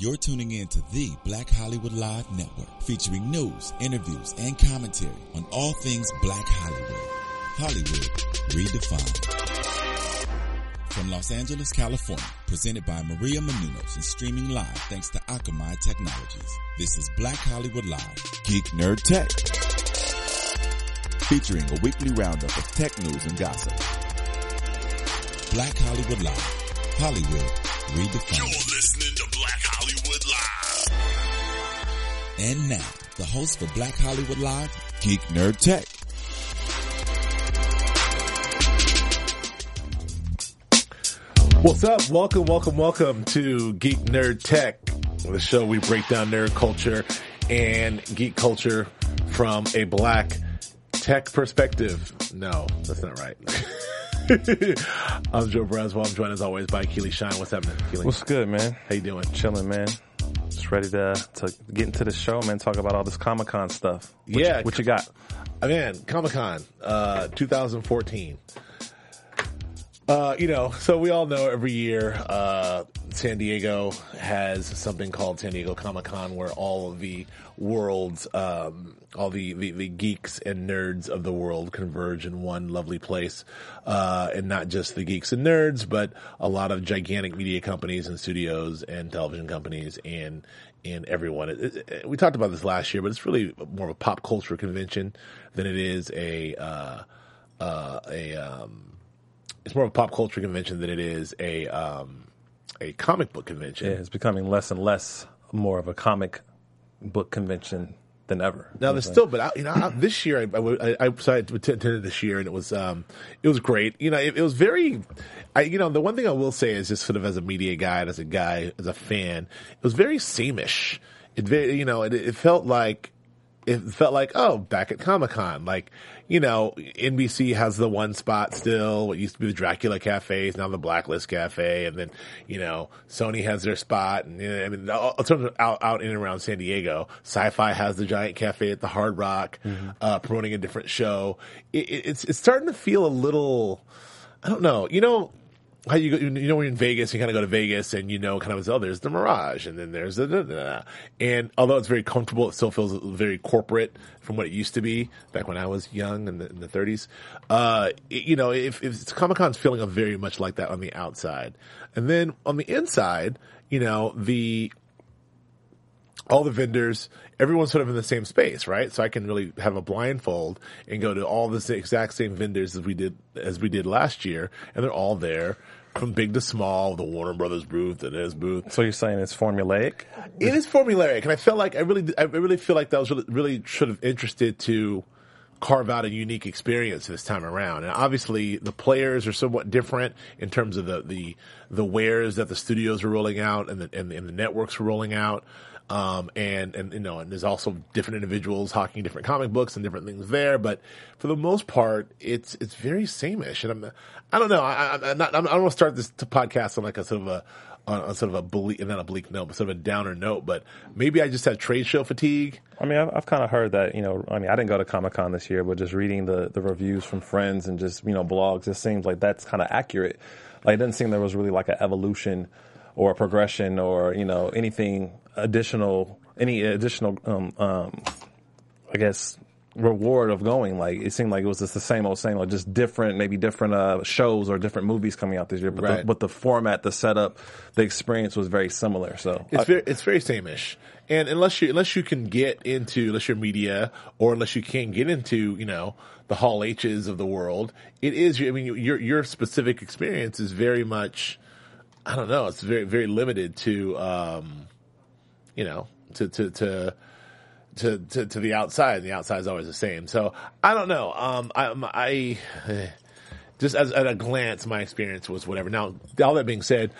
You're tuning in to the Black Hollywood Live Network, featuring news, interviews, and commentary on all things Black Hollywood. Hollywood redefined. From Los Angeles, California, presented by Maria Menounos and streaming live thanks to Akamai Technologies. This is Black Hollywood Live, Geek Nerd Tech, featuring a weekly roundup of tech news and gossip. Black Hollywood Live, Hollywood redefined. You're listening to And now, the host for Black Hollywood Live, Geek Nerd Tech. What's up? Welcome, welcome, welcome to Geek Nerd Tech, the show we break down nerd culture and geek culture from a black tech perspective. No, that's not right. I'm Joe Braswell. I'm joined as always by Keely Shine. What's happening, Keely? What's good, man? How you doing? Chilling, man. Ready to to get into the show, man. Talk about all this Comic Con stuff. What Yeah. you, what you got? Man, Comic Con, uh, 2014. Uh, you know, so we all know every year, uh, San Diego has something called San Diego Comic Con where all of the world's, um, all the, the, the geeks and nerds of the world converge in one lovely place. Uh, and not just the geeks and nerds, but a lot of gigantic media companies and studios and television companies and, and everyone. It, it- it- we talked about this last year, but it's really more of a pop culture convention than it is a, uh, uh, a, um, it's more of a pop culture convention than it is a um, a comic book convention. Yeah, it's becoming less and less more of a comic book convention than ever. Now there's still, but I, you know, I, this year I, I, I, so I attended this year and it was um, it was great. You know, it, it was very, I you know, the one thing I will say is just sort of as a media guy, and as a guy, as a fan, it was very sameish. It very, you know, it, it felt like it felt like oh back at Comic Con like you know NBC has the one spot still. What used to be the Dracula Cafe is now the Blacklist Cafe. And then you know Sony has their spot. And you know, I mean out out in and around San Diego. Sci-Fi has the giant cafe at the Hard Rock uh, promoting a different show. It, it, it's it's starting to feel a little I don't know. You know how you go, you know when you're in Vegas, you kind of go to Vegas and you know kind of oh there's the Mirage and then there's the da, da, da. and although it's very comfortable, it still feels very corporate from what it used to be back when I was young in the, in the 30s. Uh, it- you know, if, if Comic Con's feeling very much like that on the outside, and then on the inside, you know the all the vendors, everyone's sort of in the same space, right? So I can really have a blindfold and go to all the exact same vendors as we did as we did last year, and they're all there from big to small. The Warner Brothers booth, the Nez booth. So you're saying it's formulaic? It is formulaic, and I felt like I really, I really feel like that was really, really sort of interested to carve out a unique experience this time around. And obviously, the players are somewhat different in terms of the the the wares that the studios are rolling out and the and, and the networks are rolling out. Um, and, and, you know, and there's also different individuals hawking different comic books and different things there. But for the most part, it's, it's very sameish. And I'm, I don't know. I, I, I'm not, I'm, I don't want to start this podcast on like a sort of a, on, on sort of a bleak, not a bleak note, but sort of a downer note. But maybe I just had trade show fatigue. I mean, I've, I've kind of heard that, you know, I mean, I didn't go to Comic Con this year, but just reading the, the reviews from friends and just, you know, blogs, it seems like that's kind of accurate. Like, it doesn't seem there was really like an evolution or a progression or, you know, anything additional, any additional, um, um, I guess, reward of going. Like, it seemed like it was just the same old, same old, just different, maybe different, uh, shows or different movies coming out this year. But, Right. the, but the format, the setup, the experience was very similar. So, It's I- very, it's very sameish. And unless you, unless you can get into, unless you're media or unless you can get into, you know, the Hall H's of the world, it is, I mean, your, your specific experience is very much, I don't know, it's very, very limited to, um, you know, to, to, to, to, to, to the outside. And the outside is always the same. So I don't know. Um, I, I, just as at a glance, my experience was whatever. Now, all that being said,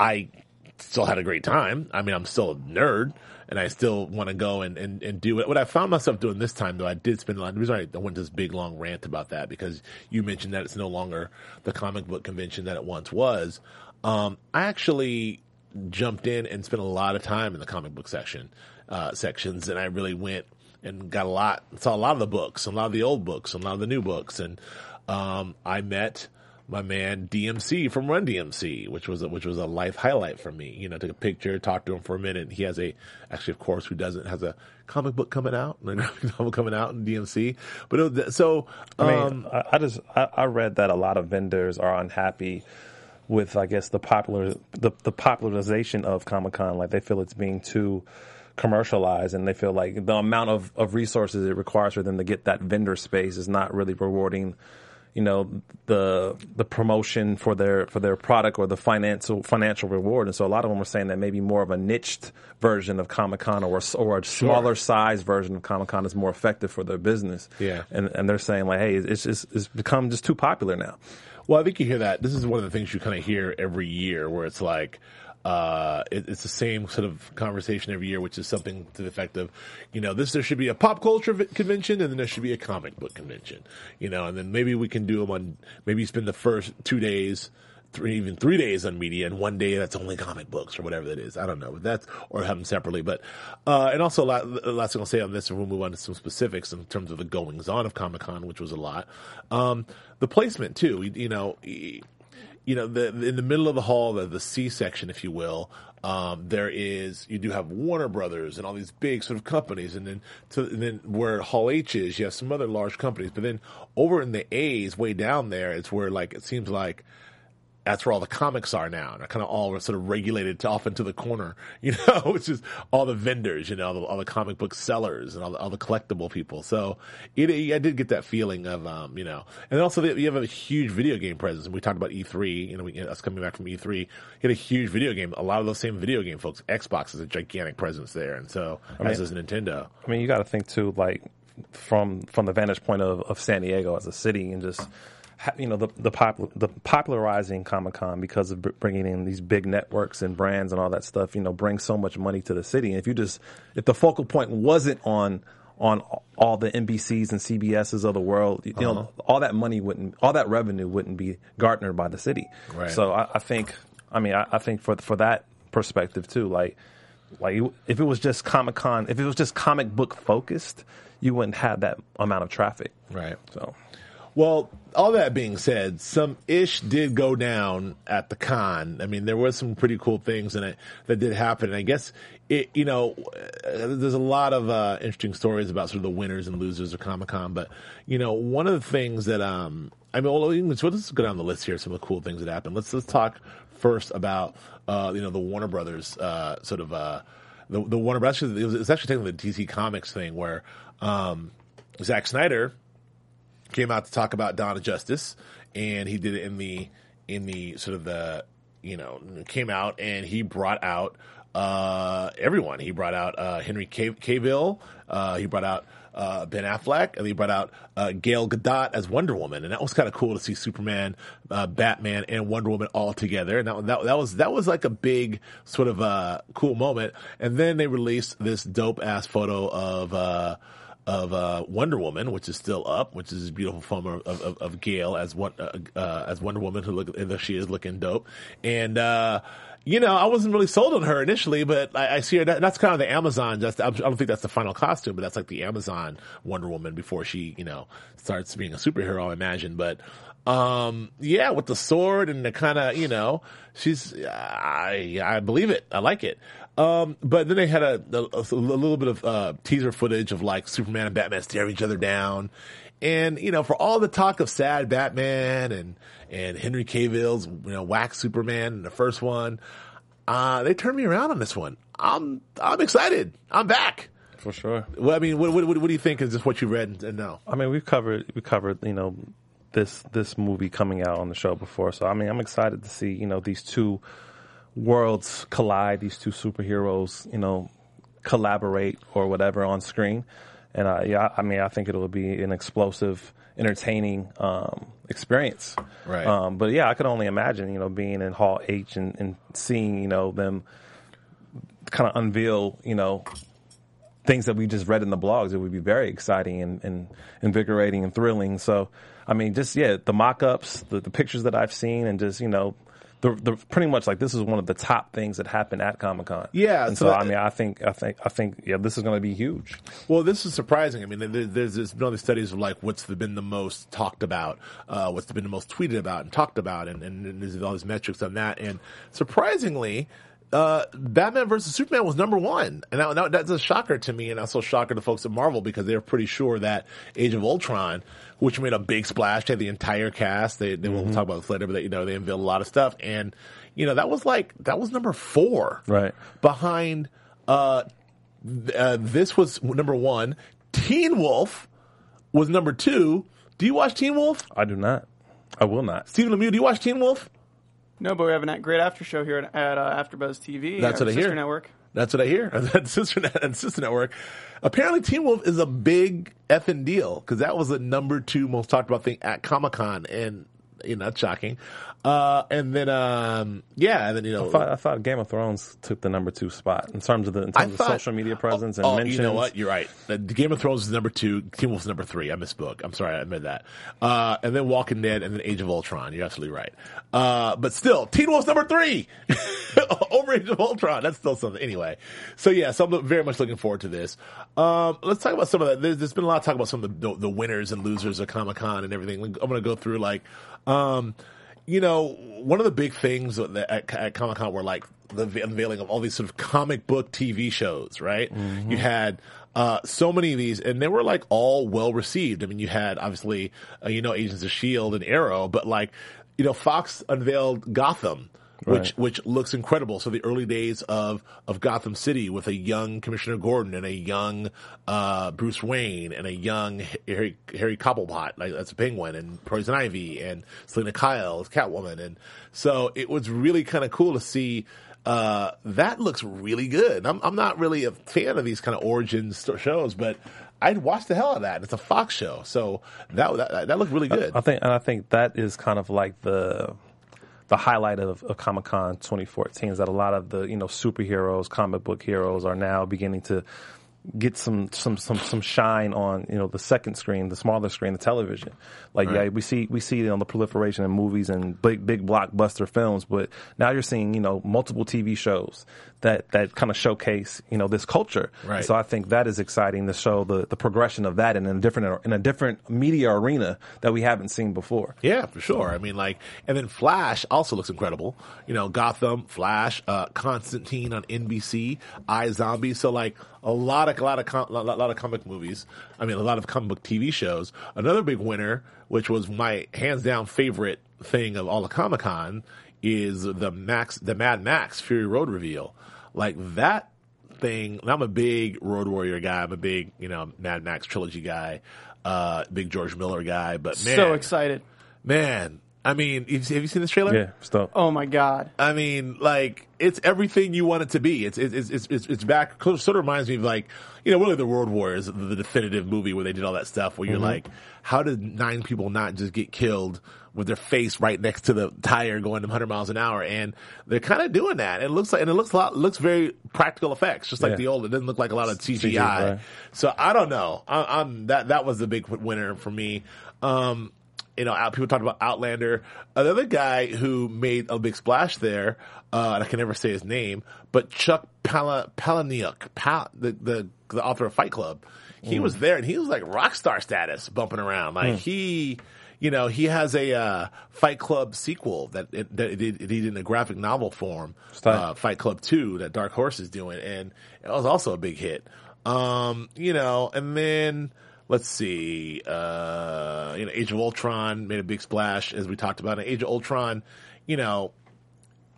I still had a great time. I mean, I'm still a nerd and I still want to go and, and, and do it. What I found myself doing this time though, I did spend a lot, the reason I went this big long rant about that because you mentioned that it's no longer the comic book convention that it once was. Um, I actually jumped in and spent a lot of time in the comic book section, uh, sections and I really went and got a lot, saw a lot of the books, a lot of the old books, a lot of the new books. And, um, I met my man DMC from Run DMC, which was a, which was a life highlight for me. You know, took a picture, talked to him for a minute. He has a actually, of course, who doesn't has a comic book coming out, novel coming out in DMC. But it was, so I mean, um, I, I just I, I read that a lot of vendors are unhappy with, I guess, the popular the, the popularization of Comic Con. Like they feel it's being too commercialized, and they feel like the amount of, of resources it requires for them to get that vendor space is not really rewarding. You know the the promotion for their for their product or the financial financial reward, and so a lot of them are saying that maybe more of a niched version of Comic Con or or a smaller size version of Comic Con is more effective for their business. Yeah. and and they're saying like, hey, it's just it's become just too popular now. Well, I think you hear that. This is one of the things you kind of hear every year, where it's like. Uh, it, it's the same sort of conversation every year, which is something to the effect of, you know, this there should be a pop culture convention, and then there should be a comic book convention, you know, and then maybe we can do them on maybe spend the first two days, three even three days on media, and one day that's only comic books or whatever that is. I don't know, but that's or have them separately. But uh, and also la- the last thing I'll say on this, and we'll move on to some specifics in terms of the goings on of Comic Con, which was a lot. Um, the placement too, you, you know. you know, the, in the middle of the hall, the, the C section, if you will, um, there is, you do have Warner Brothers and all these big sort of companies. And then, to, and then where Hall H is, you have some other large companies. But then over in the A's, way down there, it's where like, it seems like, that's where all the comics are now. And they're kind of all sort of regulated to off into the corner, you know, which is all the vendors, you know, all the, all the comic book sellers and all the, all the collectible people. So it, I did get that feeling of, um, you know, and also the, you have a huge video game presence. And we talked about E3, you know, we, us coming back from E3, you had a huge video game. A lot of those same video game folks, Xbox is a gigantic presence there. And so, as is Nintendo. I mean, you got to think too, like from from the vantage point of, of San Diego as a city, and just you know the the, pop, the popularizing Comic Con because of bringing in these big networks and brands and all that stuff. You know, brings so much money to the city. And if you just if the focal point wasn't on on all the NBCs and CBSs of the world, you know, Uh-huh. all that money wouldn't, all that revenue wouldn't be garnered by the city. Right. So I, I think, I mean, I, I think for for that perspective too, like like if it was just Comic Con, if it was just comic book focused, you wouldn't have that amount of traffic. Right. So Well, all that being said, some ish did go down at the con. I mean, there was some pretty cool things in it that did happen. And I guess it, you know, uh, there's a lot of uh, interesting stories about sort of the winners and losers of Comic Con. But you know, one of the things that um, I mean, well, let's go down the list here. Some of the cool things that happened. Let's let's talk first about uh, you know the Warner Brothers uh, sort of uh, the the Warner Brothers. It was, actually taking the DC Comics thing where um, Zack Snyder came out to talk about of Justice, and he did it in the in the sort of the you know came out and he brought out uh, everyone. He brought out uh, Henry Cav- Cavill. Uh, he brought out uh, Ben Affleck, and he brought out uh, Gal Gadot as Wonder Woman, and that was kind of cool to see Superman, uh, Batman, and Wonder Woman all together. And that, that that was that was like a big sort of cool moment. And then they released this dope ass photo of. Of uh, Wonder Woman, which is still up, which is this beautiful form of, of, of Gal as one uh, uh, as Wonder Woman, who look she is looking dope. And uh, you know, I wasn't really sold on her initially, but I, I see her. That, that's kind of the Amazon. Just I don't think that's the final costume, but that's like the Amazon Wonder Woman before she, you know, starts being a superhero. I imagine, but. Um, yeah, with the sword and the kind of, you know, she's, I, I believe it. I like it. Um, but then they had a, a, a little bit of, uh, teaser footage of like Superman and Batman staring each other down. And, you know, for all the talk of sad Batman and, and Henry Cavill's, you know, whack Superman in the first one, uh, they turned me around on this one. I'm, I'm excited. I'm back. for sure. Well, I mean, what, what, what do you think is just what you read and, and know? I mean, we've covered we covered you know this this movie coming out on the show before, so I mean, I'm excited to see you know these two worlds collide, these two superheroes, you know, collaborate or whatever on screen, and uh, yeah, I mean, I think it'll be an explosive, entertaining um, experience. Right. Um, but yeah, I could only imagine you know being in Hall H and, and seeing you know them kind of unveil you know things that we just read in the blogs. It would be very exciting and, and invigorating and thrilling. So, I mean, just yeah, the mock-ups, the, the pictures that I've seen, and just you know, the, the pretty much like this is one of the top things that happened at Comic Con. Yeah, and so so, that- I mean, I think I think I think yeah, this is going to be huge. Well, this is surprising. I mean, there, there's, there's been all these studies of like what's been the most talked about, uh, what's been the most tweeted about and talked about, and, and, and there's all these metrics on that. And surprisingly, uh, Batman versus Superman was number one, and that, that, that's a shocker to me, and also a shocker to folks at Marvel because they were pretty sure that Age of Ultron, which made a big splash, had the entire cast. They, they will talk about this later, but they, you know they unveiled a lot of stuff, and you know that was like that was number four, Right. behind. Uh, uh, this was number one. Teen Wolf was number two. Do you watch Teen Wolf? I do not. I will not. Stephen Lemieux, do you watch Teen Wolf? No, but we have a great after show here at, at uh, AfterBuzz TV. That's what I sister hear. Network. That's what I hear. That's Sister Net and Sister Network. Apparently, Teen Wolf is a big effing deal because that was the number two most talked about thing at Comic Con, and you know, shocking. Uh, and then, um, yeah, and then you know, I thought, I thought Game of Thrones took the number two spot in terms of the in terms of social media presence and oh, mentions. You know what? You're right. The Game of Thrones is number two. Teen Wolf's number three. I misspoke. I'm sorry. I admit that. Uh, and then Walking Dead and then Age of Ultron. You're absolutely right. Uh, but still, Teen Wolf's number three over Age of Ultron. That's still something. Anyway. So yeah, so I'm very much looking forward to this. Um, let's talk about some of that. There's, there's been a lot of talk about some of the, the, the winners and losers of Comic Con and everything. I'm going to go through like, um, you know, one of the big things at, at Comic Con were like the unveiling of all these sort of comic book TV shows, right? You had uh, so many of these, and they were like all well received. I mean, you had obviously, uh, you know, Agents of Shield and Arrow, but like, you know, Fox unveiled Gotham. Which Right. which looks incredible. So the early days of of Gotham City with a young Commissioner Gordon and a young uh, Bruce Wayne and a young Harry Harry Cobblepot, like that's a Penguin, and Poison Ivy and Selina Kyle as Catwoman, and so it was really kind of cool to see. Uh, that looks really good. I'm I'm not really a fan of these kind of origin sto- shows, but I'd watch the hell out of that. It's a Fox show, so that that, that looked really good. I think, and I think that is kind of like the the highlight of, of Comic Con 2014 is that a lot of the you know superheroes, comic book heroes are now beginning to get some some some some shine on you know the second screen, the smaller screen, the television. Like yeah, we see we see you know, the proliferation of movies and big big blockbuster films, but now you're seeing you know multiple TV shows that that kind of showcase you know this culture. Right. So I think that is exciting to show the the progression of that in a different in a different media arena that we haven't seen before. Yeah, for sure. I mean, like, and then Flash also looks incredible. You know, Gotham, Flash, uh, Constantine on NBC, iZombie. So like a lot of a lot of com- lot, lot of comic movies. I mean, a lot of comic book TV shows. Another big winner, which was my hands down favorite thing of all the Comic Con, is the Max, the Mad Max Fury Road reveal. Like that thing. I'm a big Road Warrior guy. I'm a big, you know, Mad Max trilogy guy. Uh, big George Miller guy. But man, So excited. Man, I mean, have you seen this trailer? Yeah, so Oh my god. I mean, like it's everything you want it to be. It's it's it's it's, it's back. Sort of reminds me of like you know, really the World Wars, the, the definitive movie where they did all that stuff. Where you're like, how did nine people not just get killed with their face right next to the tire going 100 miles an hour? And they're kind of doing that. It looks like and it looks a lot looks very practical effects, just like Yeah. the old. It doesn't look like a lot of CGI. CGI. So I don't know. I, I'm that that was the big winner for me. Um, you know, out, people talked about Outlander. Another guy who made a big splash there, uh, and I can never say his name, but Chuck Pala, Palahniuk, Pal, the, the the author of Fight Club, he was there and he was like rock star status, bumping around. Like he, you know, he has a uh, Fight Club sequel that it, that it, did- it did in a graphic novel form, uh, Fight Club Two that Dark Horse is doing, and it was also a big hit. Um, you know, and then let's see, uh, you know, Age of Ultron made a big splash as we talked about. In Age of Ultron, you know,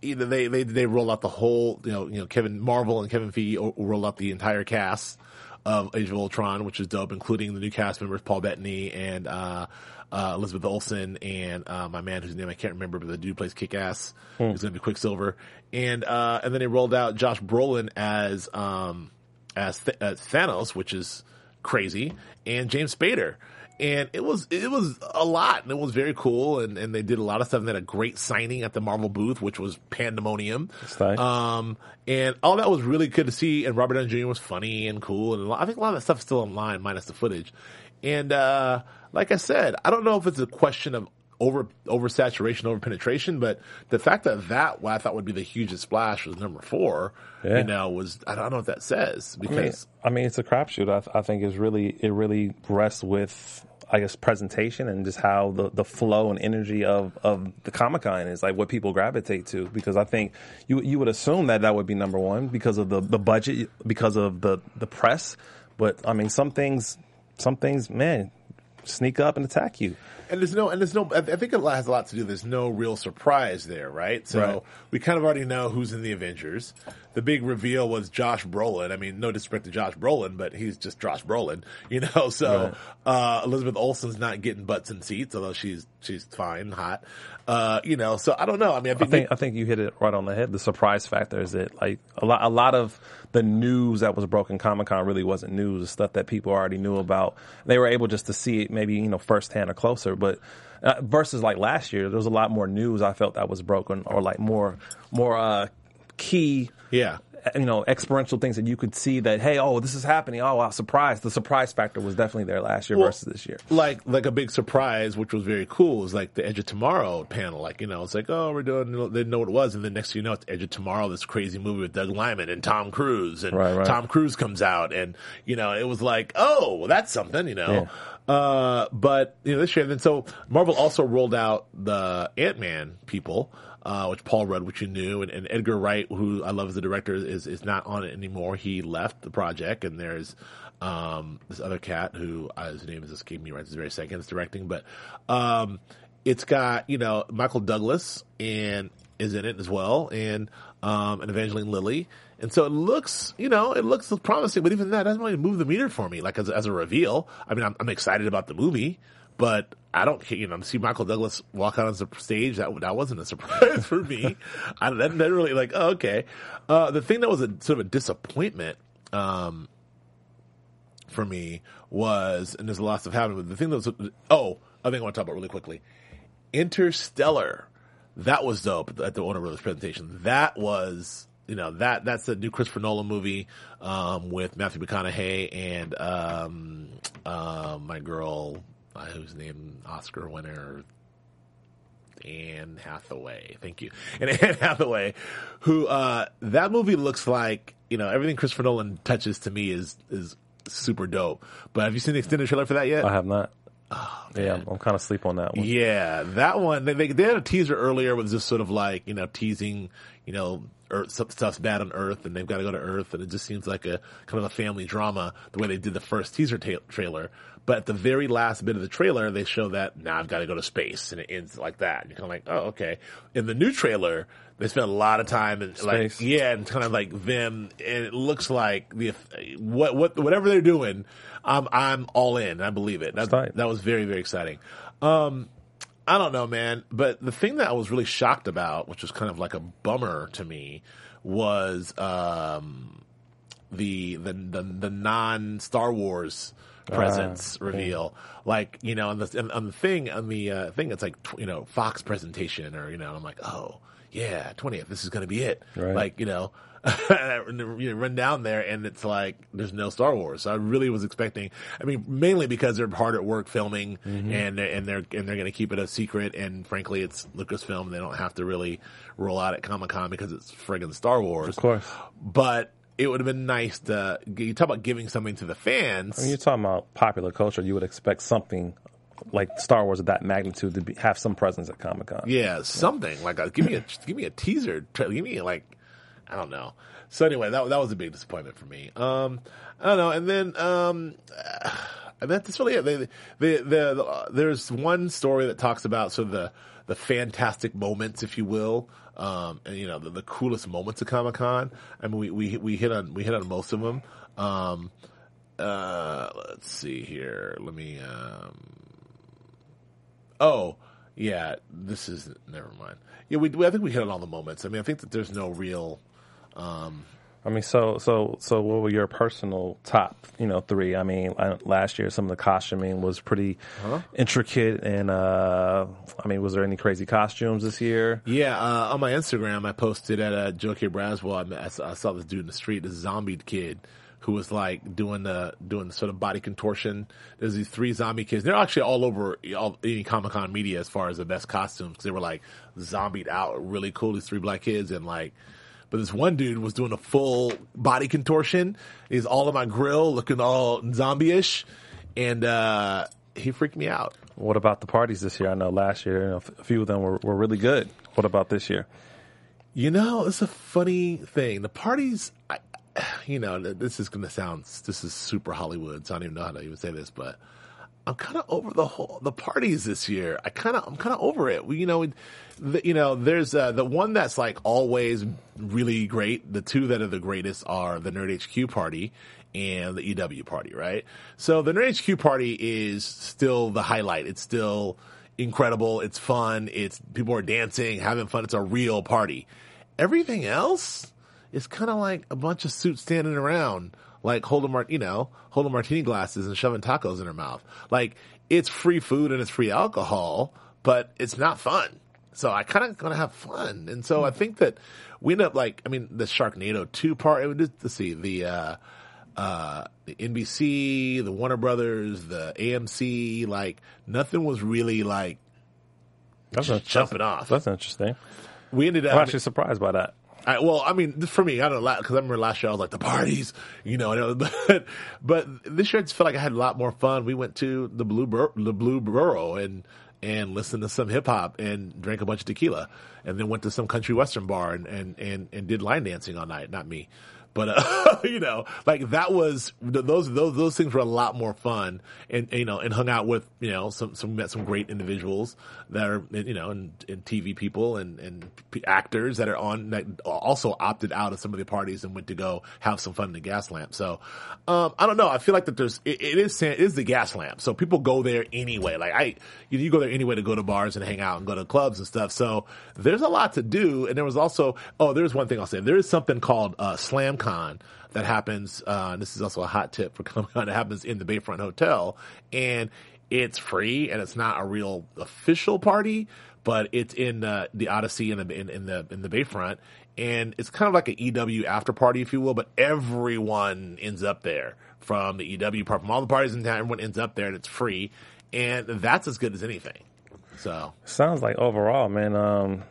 either they they they roll out the whole, you know, you know, Kevin Marvel and Kevin Feige roll out the entire cast of Age of Ultron, which is dope, including the new cast members Paul Bettany and uh, uh, Elizabeth Olsen and uh, my man whose name I can't remember, but the dude plays Kick Ass is going to be Quicksilver, and uh, and then they rolled out Josh Brolin as um, as, Th- as Thanos, which is crazy, and James Spader. And it was it was a lot, and it was very cool, and, and they did a lot of stuff. And they had a great signing at the Marvel booth, which was pandemonium. tight. Um, and all that was really good to see. And Robert Downey Jr. was funny and cool, and lot, I think a lot of that stuff is still online, minus the footage. And uh, like I said, I don't know if it's a question of over oversaturation, over penetration. But the fact that that what I thought would be the hugest splash was number four. Yeah. You know, was I don't know what that says I mean, because I mean, it's a crapshoot. I, th- I think it's really it really rests with I guess presentation and just how the, the flow and energy of, of the Comic Con is like what people gravitate to. Because I think you you would assume that that would be number one because of the, the budget, because of the the press. But I mean, some things, some things, man, sneak up and attack you. And there's no, and there's no. I think it has a lot to do. There's no real surprise there, right? So Right. we kind of already know who's in the Avengers. The big reveal was Josh Brolin. I mean, no disrespect to Josh Brolin, but he's just Josh Brolin, you know. So uh, Elizabeth Olsen's not getting butts in seats, although she's she's fine, hot, uh, you know. So I don't know. I mean, I I think, think I think you hit it right on the head. The surprise factor is that like a lot a lot of the news that was broken Comic Con really wasn't news. Stuff that people already knew about. They were able just to see it maybe you know firsthand or closer. But uh, versus like last year, there was a lot more news I felt that was broken or like more more uh, key yeah. you know experiential things that you could see that hey oh this is happening oh wow surprise the surprise factor was definitely there last year Well, versus this year. like like a big surprise, which was very cool, was like the Edge of Tomorrow panel. Like you know, it's like oh, we're doing. They didn't know what it was, and then next thing you know, it's Edge of Tomorrow, this crazy movie with Doug Liman and Tom Cruise, and Right, right. Tom Cruise comes out, and you know, it was like oh, well, that's something, you know. Uh, but you know, this year, and then so Marvel also rolled out the Ant Man people. Uh, which Paul Rudd, which you knew, and, and Edgar Wright, who I love as a director, is is not on it anymore. He left the project, and there's um, this other cat who uh, his name is escaping me right this very second. It's directing, but um, it's got you know Michael Douglas and is in it as well, and um, and Evangeline Lilly, and so it looks you know it looks promising, but even that doesn't really move the meter for me. Like as as a reveal, I mean I'm, I'm excited about the movie, but I don't you know see Michael Douglas walk out on the stage that that wasn't a surprise for me. I that, that really like oh, okay. Uh, the thing that was a sort of a disappointment. Um, for me was, and there's lots of happening, but the thing that was, oh, I think I want to talk about really quickly. Interstellar. That was dope at the Warner Brothers presentation. That was, you know, that, that's the new Christopher Nolan movie, um, with Matthew McConaughey and, um, uh, my girl, uh, whose name, Oscar winner, Anne Hathaway. Thank you. And Anne Hathaway, who, uh, that movie looks like, you know, everything Christopher Nolan touches to me is, is super dope. But have you seen the extended trailer for that yet? I have not. yeah, I'm, I'm kind of sleep on that one. Yeah, that one. They, they, they had a teaser earlier with just sort of like, you know, teasing, you know, Earth, stuff's bad on Earth and they've got to go to Earth and it just seems like a kind of a family drama the way they did the first teaser ta- trailer. But at the very last bit of the trailer, they show that now I've got to go to space and it ends like that. And you're kind of like, oh, okay. In the new trailer, they spent a lot of time and like, yeah, and kind of like them, and it looks like the what what whatever they're doing, I'm I'm all in. I believe it. That, that was very very exciting. Um, I don't know, man. But the thing that I was really shocked about, which was kind of like a bummer to me, was um, the the the, the non Star Wars presence reveal. Like you know, on the on, on the thing on the uh, thing, it's like you know Fox presentation, or you know, I'm like, oh yeah, twentieth, this is gonna be it. Right. Like you know. you know, run down there and it's like there's no Star Wars. So I really was expecting. I mean, mainly because they're hard at work filming and they're, and they're and they're going to keep it a secret. And frankly, it's Lucasfilm. They don't have to really roll out at Comic Con because it's friggin' Star Wars. Of course. But it would have been nice to you talk about giving something to the fans. When you're talking about popular culture, you would expect something like Star Wars of that magnitude to be, have some presence at Comic Con. Yeah, something like uh, give me a give me a teaser. Give me like I don't know. So anyway, that that was a big disappointment for me. Um, I don't know. And then um, and that's really it. The, the, there's one story that talks about sort of the the fantastic moments, if you will. Um, and you know the, the coolest moments of Comic Con. I mean, we, we we hit on we hit on most of them. Um, uh, let's see here. Let me. Um, Oh, yeah. This is never mind. Yeah, we, we I think we hit on all the moments. I mean, I think that there's no real. Um, I mean, so so so, what were your personal top, you know, three? I mean, I, last year some of the costuming was pretty intricate, and uh, I mean, was there any crazy costumes this year? Yeah, uh, on my Instagram, I posted at uh, Joe K. Braswell. I, I, saw, this dude in the street, this zombie kid, who was like doing the doing the sort of body contortion. There's these three zombie kids. They're actually all over all, any Comic Con media as far as the best costumes because they were like zombied out, really cool. These three black kids and like. But this one dude was doing a full body contortion. He's all on my grill, looking all zombie-ish, and uh, he freaked me out. What about the parties this year? I know last year, you know, a few of them were, were really good. What about this year? You know, it's a funny thing. The parties, I, you know, this is going to sound, this is super Hollywood, so I don't even know how to even say this, but I'm kind of over the whole, the parties this year. I kind of, I'm kind of over it. We, you know, the, you know, there's, uh, the one that's like always really great. The two that are the greatest are the Nerd HQ party and the EW party, right? So the Nerd HQ party is still the highlight. It's still incredible. It's fun. It's people are dancing, having fun. It's a real party. Everything else is kind of like a bunch of suits standing around, like holding, mar- you know, holding martini glasses and shoving tacos in her mouth. Like it's free food and it's free alcohol, but it's not fun. So I kind of gonna have fun, and so I think that we end up like, I mean, the Sharknado two part. Let's see the. uh uh, the NBC, the Warner Brothers, the AMC, like nothing was really like That's jumping off. That's interesting. We ended up. I'm actually surprised by that. I, well, I mean, for me, I don't know, because I remember last year I was like the parties, you know, but but this year I just felt like I had a lot more fun. We went to the Blue Bur- the Blue Burrow and and listened to some hip hop and drank a bunch of tequila, and then went to some country western bar and and and, and did line dancing all night. Not me. But uh, you know, like that was those those those things were a lot more fun, and, you know, and hung out with you know some some met some great individuals that are you know and, and TV people and and actors that are on that also opted out of some of the parties and went to go have some fun in the Gaslamp. So um, I don't know. I feel like that there's it, it is it is the Gaslamp, so people go there anyway. Like I you, you go there anyway to go to bars and hang out and go to clubs and stuff. So there's a lot to do, and there was also oh there's one thing I'll say there is something called uh, SlamCon that happens. Uh, this is also a hot tip for Comic Con. It happens in the Bayfront Hotel, and it's free and it's not a real official party, but it's in uh, the Odyssey in the in, in the in the Bayfront, and it's kind of like an EW after party, if you will. But everyone ends up there from the EW part, from all the parties in town. Everyone ends up there, and it's free, and that's as good as anything. So Sounds like overall, man. Um,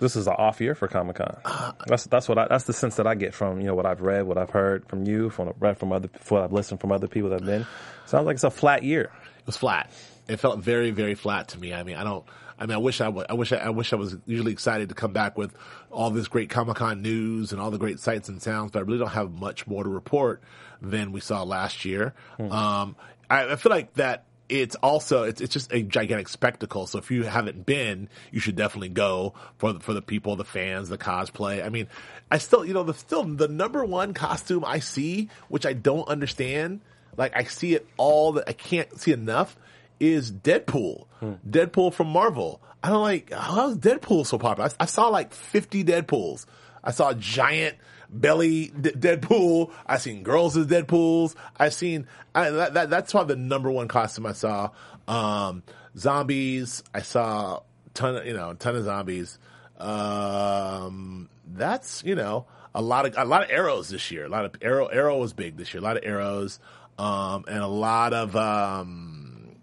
this is an off year for Comic Con. That's that's what I, that's the sense that I get from you know what I've read, what I've heard from you, from read from other, what I've listened from other people that have been. Sounds like it's a flat year. it was flat. It felt very, very flat to me. I mean, I don't. I mean, I wish I would. I wish I, I wish I was usually excited to come back with all this great Comic Con news and all the great sights and sounds, but I really don't have much more to report than we saw last year. Um, I, I feel like that it's also it's it's just a gigantic spectacle. So if you haven't been, you should definitely go for the, for the people, the fans, the cosplay. I mean, I still you know the still the number one costume I see, which I don't understand. Like I see it all that I can't see enough is Deadpool. Hmm. Deadpool from Marvel. I don't like how is Deadpool so popular? I, I saw like fifty Deadpools. I saw a giant belly D- Deadpool. I seen girls as Deadpools. I seen I, that, that. That's probably the number one costume I saw. Um, zombies. I saw ton of you know ton of zombies. Um, that's you know a lot of a lot of arrows this year. A lot of arrow arrow was big this year. A lot of arrows. Um, and a lot of um,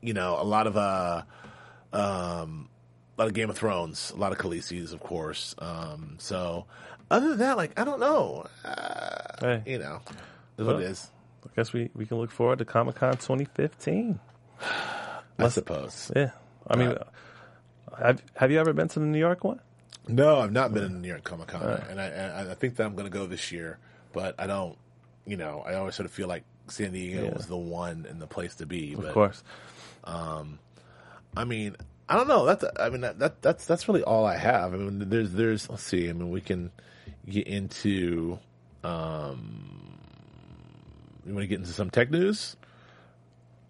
you know a lot of uh um, a lot of Game of Thrones, a lot of Khaleesi's, of course. Um, so other than that, like I don't know, uh, Hey. you know, is Well, what it is. I guess we, we can look forward to Comic Con 2015. I suppose. Yeah, I mean, have have you ever been to the New York one? No, I've not been in New York Comic Con, and I, and I think that I'm going to go this year. But I don't, you know, I always sort of feel like San Diego Yeah. was the one and the place to be. But Of course. I mean, I don't know. That's I mean that, that that's that's really all I have. I mean, there's there's let's see. I mean, we can get into. um You want to get into some tech news?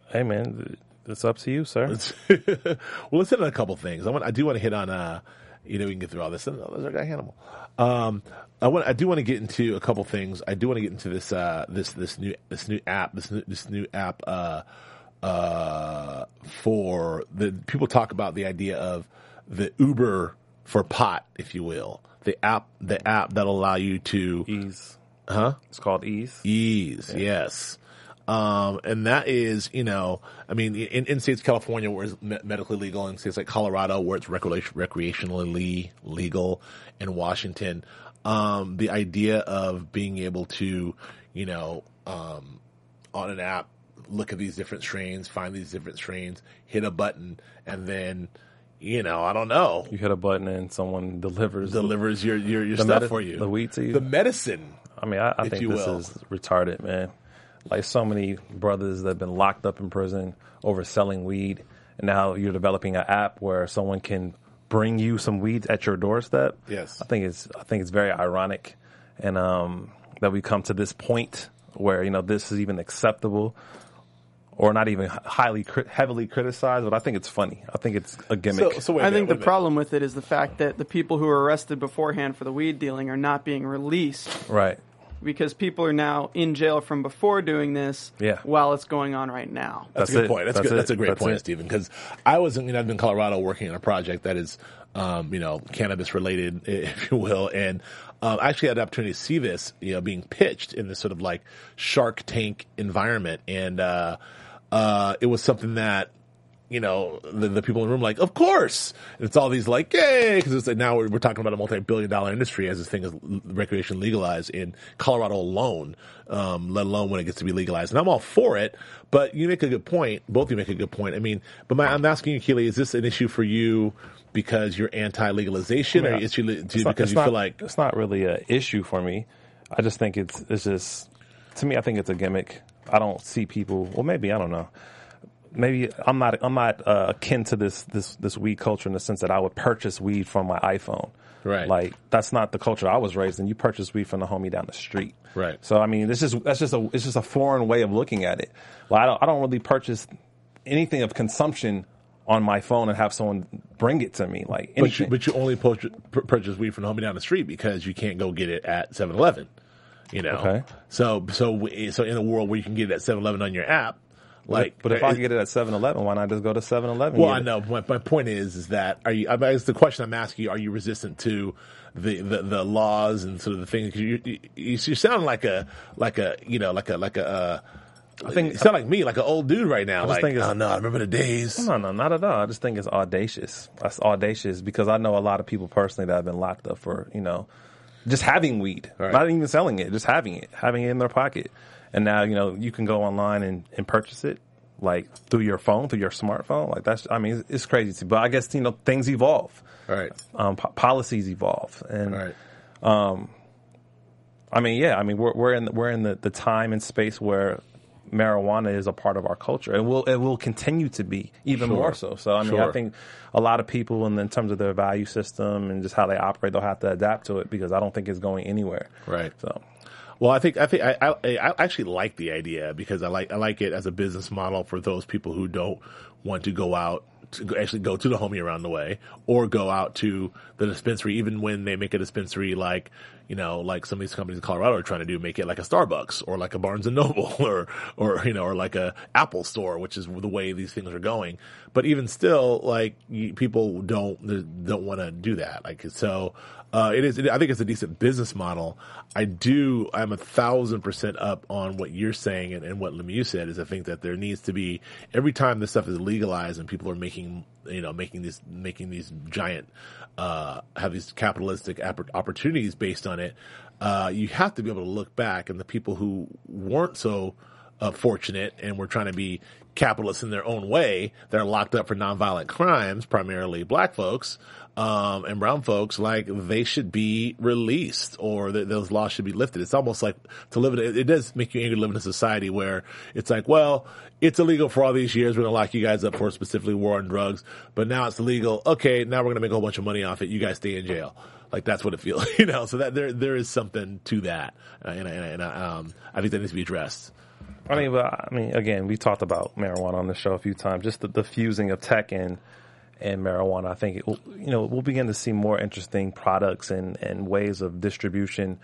Hey man, it's up to you, sir. well, let's hit on a couple things. I want I do want to hit on uh you know, we can get through all this. And there's our guy Hannibal. Um, I want, I do want to get into a couple things. I do want to get into this, uh, this, this new, this new app, this new, this new app, uh, uh, for the people talk about the idea of the Uber for pot, if you will. The app, the app that'll allow you to, Eaze. huh? It's called Eaze. Eaze, yes. Um, and that is, you know, I mean, in, in states, California, where it's me- medically legal, in states like Colorado, where it's recreation, recreationally legal, in Washington, um, the idea of being able to, you know, um, on an app, look at these different strains, find these different strains, hit a button, and then, you know, I don't know, You hit a button and someone delivers. delivers your, your, your stuff medi- for you. the weed to you? The medicine. I mean, I, I think this will. is retarded, man. Like so many brothers that have been locked up in prison over selling weed, and now you're developing an app where someone can bring you some weed at your doorstep. Yes. I think it's I think it's very ironic, and um, that we come to this point where you know this is even acceptable, or not even highly cri- heavily criticized. But I think it's funny. I think it's a gimmick. So, so wait a I minute, think the problem with it is the fact that the people who were arrested beforehand for the weed dealing are not being released right. because people are now in jail from before doing this Yeah. while it's going on right now. That's, That's a good it. point. That's, That's good. That's a great That's point, it. Stephen. Because I was, in, you know, I've been in Colorado working on a project that is, um, you know, cannabis related, if you will, and um, I actually had an opportunity to see this, you know, being pitched in this sort of like Shark Tank environment, and uh, uh, it was something that. You know, the, the people in the room like, of course. And it's all these like, yay, because it's like now we're, we're talking about a multi-billion dollar industry as this thing is recreation legalized in Colorado alone, um, let alone when it gets to be legalized. And I'm all for it, but you make a good point. Both of you make a good point. I mean, but my, I'm asking you, Keely, is this an issue for you because you're anti-legalization, or Yeah. issue li- It's not- because you not- feel like it's not really an issue for me. I just think it's it's just to me. I think it's a gimmick. I don't see people. Well, maybe I don't know. Maybe I'm not I'm not uh, akin to this this this weed culture in the sense that I would purchase weed from my iPhone. Right. Like that's not the culture I was raised in. You purchase weed from the homie down the street. Right. So I mean, this is that's just a it's just a foreign way of looking at it. Like I don't I don't really purchase anything of consumption on my phone and have someone bring it to me. Like but you, but you only purchase, purchase weed from the homie down the street because you can't go get it at 7-Eleven. You know, Okay. so so so in a world where you can get it at 7-Eleven on your app, like, but if I can get it at 7-Eleven, why not just go to 7-Eleven? Well, I know. My, my point is, is that are you? I guess the question I'm asking you: Are you resistant to the, the, the laws and sort of the things? You, you, you sound like a like a you know like a like a. Uh, I think you sound like me, like an old dude right now. just Like, think it's- oh no, I remember the days. No, no, not at all. I just think it's audacious. That's audacious because I know a lot of people personally that have been locked up for, you know, just having weed, Right. not even selling it, just having it, having it in their pocket. And now, you know, you can go online and, and purchase it like through your phone, through your smartphone. Like that's, I mean, it's, it's crazy. To, but I guess, you know, things evolve. right? Um, po- policies evolve. And right. I mean, yeah, I mean, we're we're in we're in the, the time and space where marijuana is a part of our culture, and will it will continue to be even Sure. more so. So, I mean, Sure. I think a lot of people, and in terms of their value system and just how they operate, they'll have to adapt to it because I don't think it's going anywhere. Right. So, Well, I think I think I, I I actually like the idea because I like I like it as a business model for those people who don't want to go out to actually go to the homie around the way or go out to the dispensary even when they make a dispensary like you know like some of these companies in Colorado are trying to do make it like a Starbucks or like a Barnes and Noble or or you know or like a Apple store which is the way these things are going. But even still like people don't don't want to do that. Like so uh, it is. I think it's a decent business model. I do. I'm a thousand percent up on what you're saying and, and what Lemieux said. Is I think that there needs to be every time this stuff is legalized and people are making, you know, making these making these giant, uh, have these capitalistic opportunities based on it. Uh, you have to be able to look back and the people who weren't so uh, fortunate and were trying to be capitalists in their own way that are locked up for nonviolent crimes, primarily black folks um, and brown folks, like they should be released or th- those laws should be lifted. It's almost like to live in. It, it does make you angry to live in a society where it's like, well, it's illegal for all these years. We're gonna lock you guys up for specifically war on drugs, but now it's illegal. Okay, now we're gonna make a whole bunch of money off it. You guys stay in jail. Like that's what it feels, you know. So that there there is something to that, uh, and, and, and um, I think that needs to be addressed. I mean, but I mean, again, we talked about marijuana on the show a few times, just the, the fusing of tech and in marijuana. I think it you know we'll begin to see more interesting products and, and ways of distribution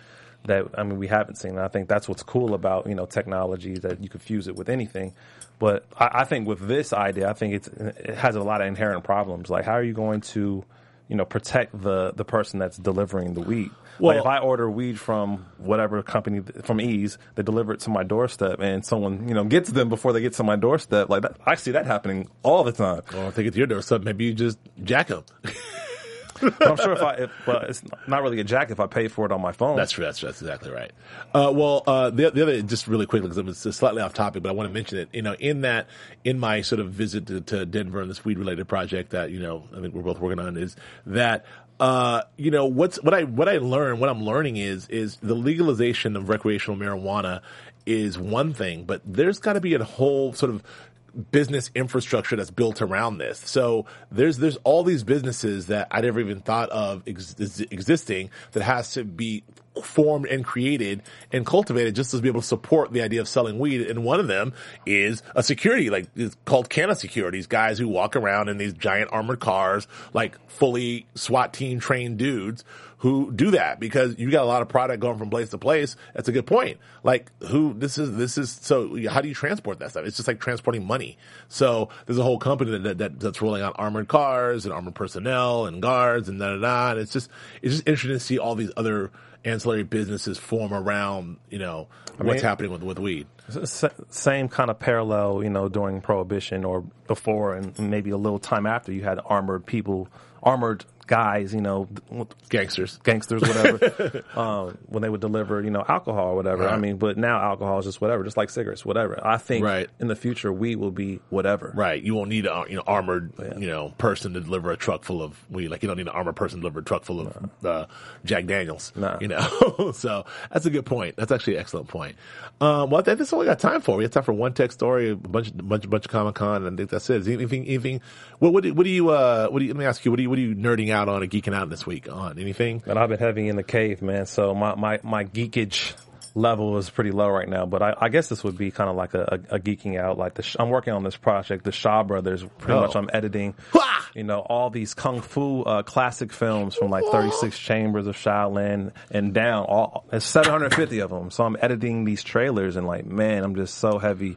that I mean we haven't seen. And I think that's what's cool about you know technology that you could fuse it with anything. But I, I think with this idea, I think it has a lot of inherent problems. Like how are you going to you know protect the the person that's delivering the weed? Well- like if I order weed from whatever company from Eaze, they deliver it to my doorstep, and someone you know gets them before they get to my doorstep. Like that, I see that happening all the time. Well, if they get to your doorstep, maybe you just jack them. I'm sure if I, if, but it's not really a jack if I pay for it on my phone. That's true. That's, that's exactly right. Uh, well, uh, the, the other, just really quickly, because it's slightly off topic, but I want to mention it. You know, in that, in my sort of visit to, to Denver and this weed related project that, you know, I think we're both working on is that, uh, you know, what's, what I, what I learned, what I'm learning is, is the legalization of recreational marijuana is one thing, but there's got to be a whole sort of business infrastructure that's built around this. So there's there's all these businesses that I never even thought of ex- ex- existing that has to be formed and created and cultivated just to be able to support the idea of selling weed. And one of them is a security, like it's called Canna Securities, guys who walk around in these giant armored cars, like fully SWAT team trained dudes who do that because you got a lot of product going from place to place. That's a good point. Like who this is, this is, so how do you transport that stuff? It's just like transporting money. So there's a whole company that, that that's rolling out armored cars and armored personnel and guards and da da da. And it's just, it's just interesting to see all these other ancillary businesses form around, you know, what's mean- happening with, with weed. Same kind of parallel, you know, during Prohibition or before, and maybe a little time after. You had armored people, armored guys, you know, Gangsters. gangsters, whatever, um, when they would deliver, you know, alcohol or whatever. I mean, but now alcohol is just whatever, just like cigarettes, whatever. I think Right. in the future, weed will be whatever. Right. You won't need a you know armored you know person to deliver a truck full of weed. Like you don't need an armored person to deliver a truck full of uh, Jack Daniels. No. You know. so that's a good point. That's actually an excellent point. Um, well, I think that's all we got time for. We have time for one tech story, a bunch, bunch, bunch of Comic Con, and I think that's it. Is anything, anything? What, what, do, what do you? Uh, what do you? Let me ask you. What do you? What are you nerding out on or geeking out this week on? Anything? And I've been heavy in the cave, man. So my, my, my geekage level is pretty low right now, but I, I guess this would be kind of like a, a, a geeking out. Like the, I'm working on this project, the Shaw Brothers. Pretty Oh. much, I'm editing. You know, all these kung fu uh, classic films from like 36 Chambers of Shaolin and down. All there's 750 of them. So I'm editing these trailers, and like, man, I'm just so heavy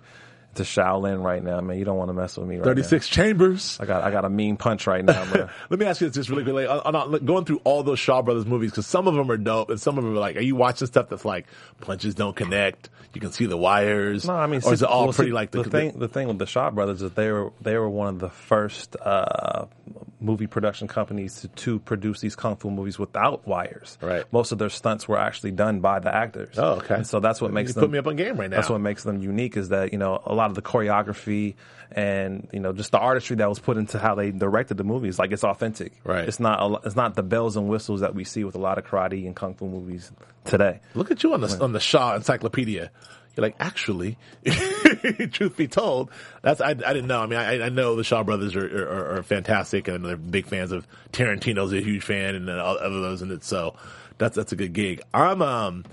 to Shaolin right now, man. You don't want to mess with me right Thirty now. six chambers. I got I got a mean punch right now, bro. Let me ask you this just really quickly. I'm not going through all those Shaw Brothers movies because some of them are dope and some of them are like, are you watching stuff that's like punches don't connect? You can see the wires. No, I mean, or is it all well, pretty see, like the, thing? The thing with the Shaw Brothers is they were they were one of the first uh, movie production companies to, to produce these kung fu movies without wires. Right. Most of their stunts were actually done by the actors. Oh, okay. And so that's what You makes put them me up on game right now. That's what makes them unique is that you know a lot of the choreography and you know just the artistry that was put into how they directed the movies like it's authentic. Right. It's not a, it's not the bells and whistles that we see with a lot of karate and kung fu movies today. Look at you on the on the Shaw Encyclopedia. You're like, actually, truth be told, that's I, I didn't know. I mean, I, I know the Shaw brothers are, are, are fantastic, and they're big fans of Tarantino's a huge fan, and all other those, and it's so that's that's a good gig. I'm um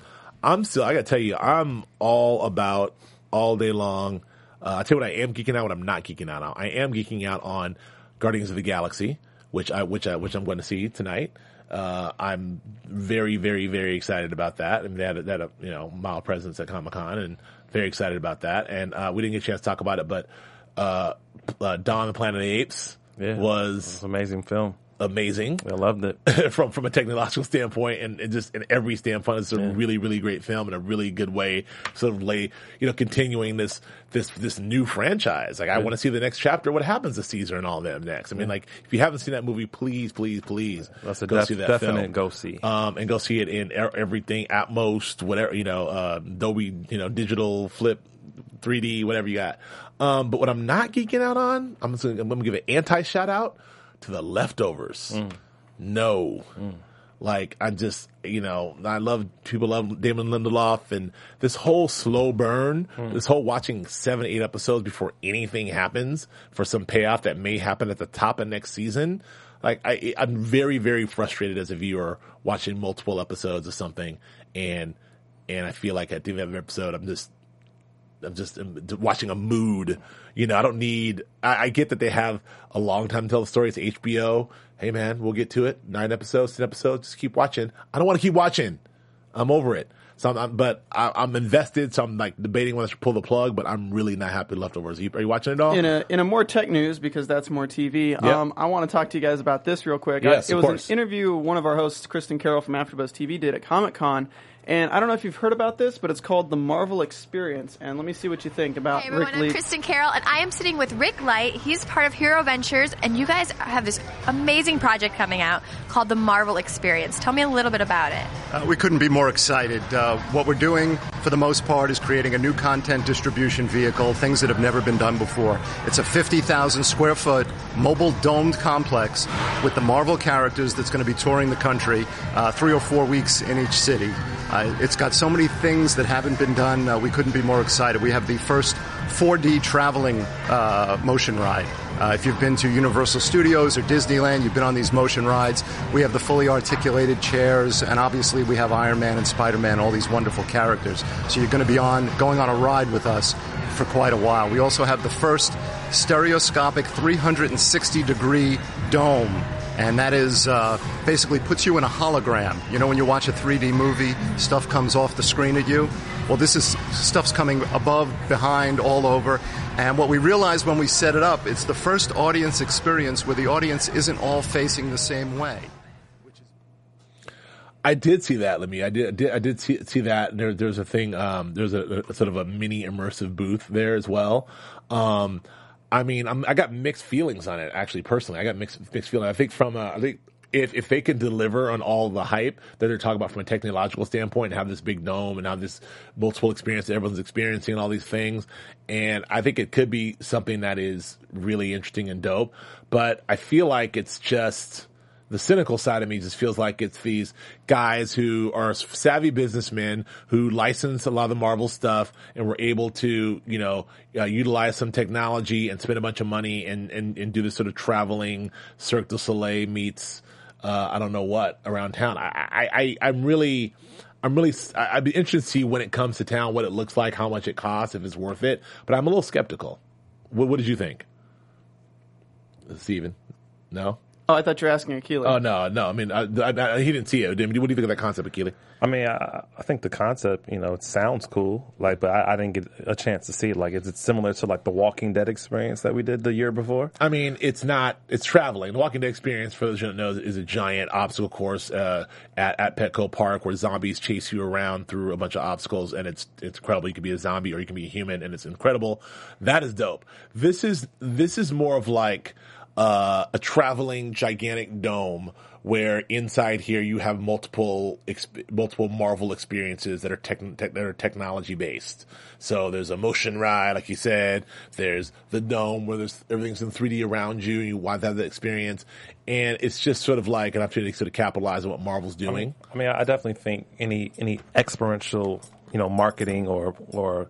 I'm still I gotta tell you, I'm all about all day long. Uh, I tell you what, I am geeking out. What I'm not geeking out on, I am geeking out on Guardians of the Galaxy, which I which I which I'm going to see tonight. Uh, I'm very, very, very excited about that. I mean, they had, a- they had a, you know, mild presence at Comic Con and very excited about that. And, uh, we didn't get a chance to talk about it, but, uh, uh Dawn of the Planet of the Apes Yeah. It's was an amazing film. Amazing I loved it. from, from a technological standpoint and, and just in every standpoint. It's a really, really great film and a really good way sort of lay, you know, continuing this, this, this new franchise. Like I want to see the next chapter. What happens to Caesar and all them next? I mean, like if you haven't seen that movie, please, please, please That's a go def- see that definite film. go see. Um, and go see it in everything at most, whatever, you know, uh, Dolby, you know, digital flip 3D, whatever you got. Um, but what I'm not geeking out on, I'm just I'm gonna give an anti shout out to the leftovers. No. Like I just, you know, I love people love Damon Lindelof and this whole slow burn, this whole watching seven, eight episodes before anything happens for some payoff that may happen at the top of next season. Like I, I'm very, very frustrated as a viewer watching multiple episodes of something and, and I feel like at the end of every episode, I'm just, I'm just I'm watching a mood. You know, I don't need. I, I get that they have a long time to tell the story. It's HBO. Hey man, we'll get to it. Nine episodes, ten episodes. Just keep watching. I don't want to keep watching. I'm over it. So I'm, I'm but I, I'm invested. So I'm like debating whether to pull the plug. But I'm really not happy with leftovers. Are you, are you watching it all? In a in a more tech news because that's more TV. Um, I want to talk to you guys about this real quick. Yes, I, it was course. an interview one of our hosts, Kristen Carroll from AfterBuzz TV, did at Comic Con. And I don't know if you've heard about this, but it's called the Marvel Experience. And let me see what you think about Hey everyone, Rick I'm Kristen Carroll, and I am sitting with Rick Licht. He's part of Hero Ventures, and you guys have this amazing project coming out called the Marvel Experience. Tell me a little bit about it. Uh, we couldn't be more excited. Uh, what we're doing, for the most part, is creating a new content distribution vehicle, things that have never been done before. It's a 50,000 square foot mobile domed complex with the Marvel characters that's going to be touring the country uh, three or four weeks in each city. Uh, it's got so many things that haven't been done, uh, we couldn't be more excited. We have the first 4D traveling uh, motion ride. Uh, if you've been to Universal Studios or Disneyland, you've been on these motion rides. We have the fully articulated chairs, and obviously we have Iron Man and Spider Man, all these wonderful characters. So you're going to be on going on a ride with us for quite a while. We also have the first stereoscopic 360 degree dome. And that is uh, basically puts you in a hologram. You know, when you watch a 3D movie, stuff comes off the screen at you. Well, this is stuff's coming above, behind, all over. And what we realized when we set it up, it's the first audience experience where the audience isn't all facing the same way. I did see that, Lemmy. I did, I did, I did see, see that. There, there's a thing, um, there's a, a sort of a mini immersive booth there as well. Um, I mean, I'm, I got mixed feelings on it, actually, personally. I got mixed, mixed feelings. I think from, uh, I think if, if they can deliver on all the hype that they're talking about from a technological standpoint and have this big dome and have this multiple experience that everyone's experiencing and all these things. And I think it could be something that is really interesting and dope, but I feel like it's just, the cynical side of me just feels like it's these guys who are savvy businessmen who license a lot of the Marvel stuff and were able to, you know, uh, utilize some technology and spend a bunch of money and, and, and do this sort of traveling Cirque du Soleil meets, uh, I don't know what around town. I, I, I, I'm really, I'm really, I- I'd be interested to see when it comes to town, what it looks like, how much it costs, if it's worth it, but I'm a little skeptical. What, what did you think? Steven? No? Oh, I thought you were asking Akili. Oh no, no. I mean, I, I, I, he didn't see it. What do you think of that concept, Akili? I mean, I, I think the concept, you know, it sounds cool. Like, but I, I didn't get a chance to see it. Like, is it similar to like the Walking Dead experience that we did the year before? I mean, it's not. It's traveling. The Walking Dead experience, for those who don't know, is a giant obstacle course uh, at at Petco Park where zombies chase you around through a bunch of obstacles, and it's it's incredible. You can be a zombie or you can be a human, and it's incredible. That is dope. This is this is more of like uh, a traveling gigantic dome where inside here you have multiple exp- multiple Marvel experiences that are tech, tech that are technology based. So there's a motion ride, like you said. There's the dome where there's everything's in 3D around you, and you want to have that experience. And it's just sort of like an opportunity to sort of capitalize on what Marvel's doing. I mean, I definitely think any any experiential, you know, marketing or or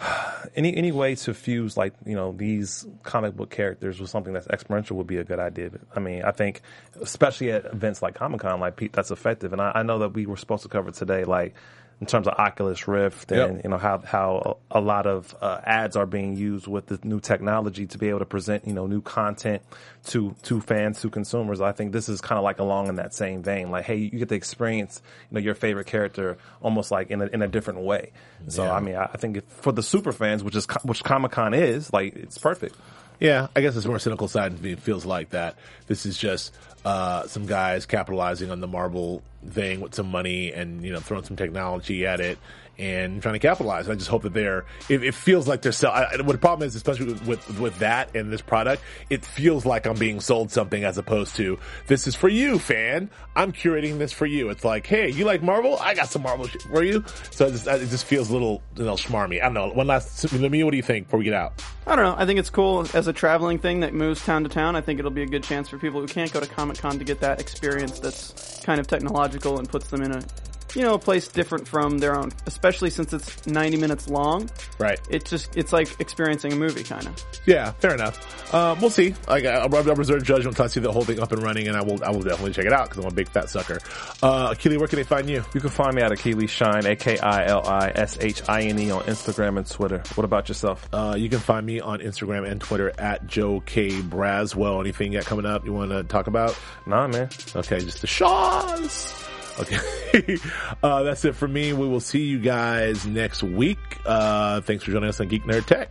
any any way to fuse like you know these comic book characters with something that's experiential would be a good idea. I mean, I think especially at events like Comic Con, like that's effective. And I, I know that we were supposed to cover today, like in terms of Oculus Rift and Yep. you know how how a lot of uh, ads are being used with the new technology to be able to present you know new content to to fans to consumers. I think this is kind of like along in that same vein. Like, hey, you get to experience you know your favorite character almost like in a, in a different way. So I mean, I I think if, for the super fans, which is which Comic Con is, like it's perfect. Yeah, I guess it's more cynical side of me. Feels like that. This is just uh, some guys capitalizing on the Marvel thing with some money and you know throwing some technology at it and trying to capitalize. I just hope that they're. It, it feels like they're selling. What the problem is, especially with, with with that and this product, it feels like I'm being sold something as opposed to this is for you, fan. I'm curating this for you. It's like, hey, you like Marvel? I got some Marvel shit for you. So it just, it just feels a little, you know, schmarmy. I don't know. One last, let me. What do you think before we get out? I don't know. I think it's cool as a traveling thing that moves town to town. I think it'll be a good chance for people who can't go to Comic Con to get that experience that's kind of technological and puts them in a you know, a place different from their own, especially since it's 90 minutes long. Right. It just, it's like experiencing a movie kind of. Yeah, fair enough. Um, we'll see. Like, I'll, I'll reserve judgment until I see the whole thing up and running, and I will. I will definitely check it out because I'm a big fat sucker. Uh, Keely, where can they find you? You can find me at Akili Shine, A K I L I S H I N E on Instagram and Twitter. What about yourself? Uh, you can find me on Instagram and Twitter at Joe K Braswell. Anything you got coming up you want to talk about? Nah, man. Okay, just the Shaws. Okay. uh, that's it for me. We will see you guys next week. Uh, thanks for joining us on Geek Nerd Tech.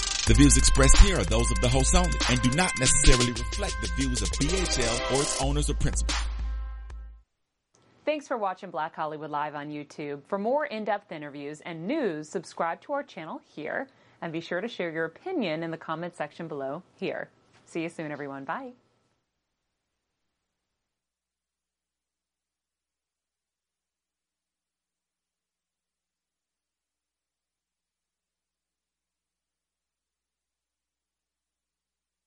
The views expressed here are those of the host only and do not necessarily reflect the views of BHL or its owners or principals. Thanks for watching Black Hollywood Live on YouTube. For more in-depth interviews and news, subscribe to our channel here and be sure to share your opinion in the comment section below here. See you soon, everyone. Bye.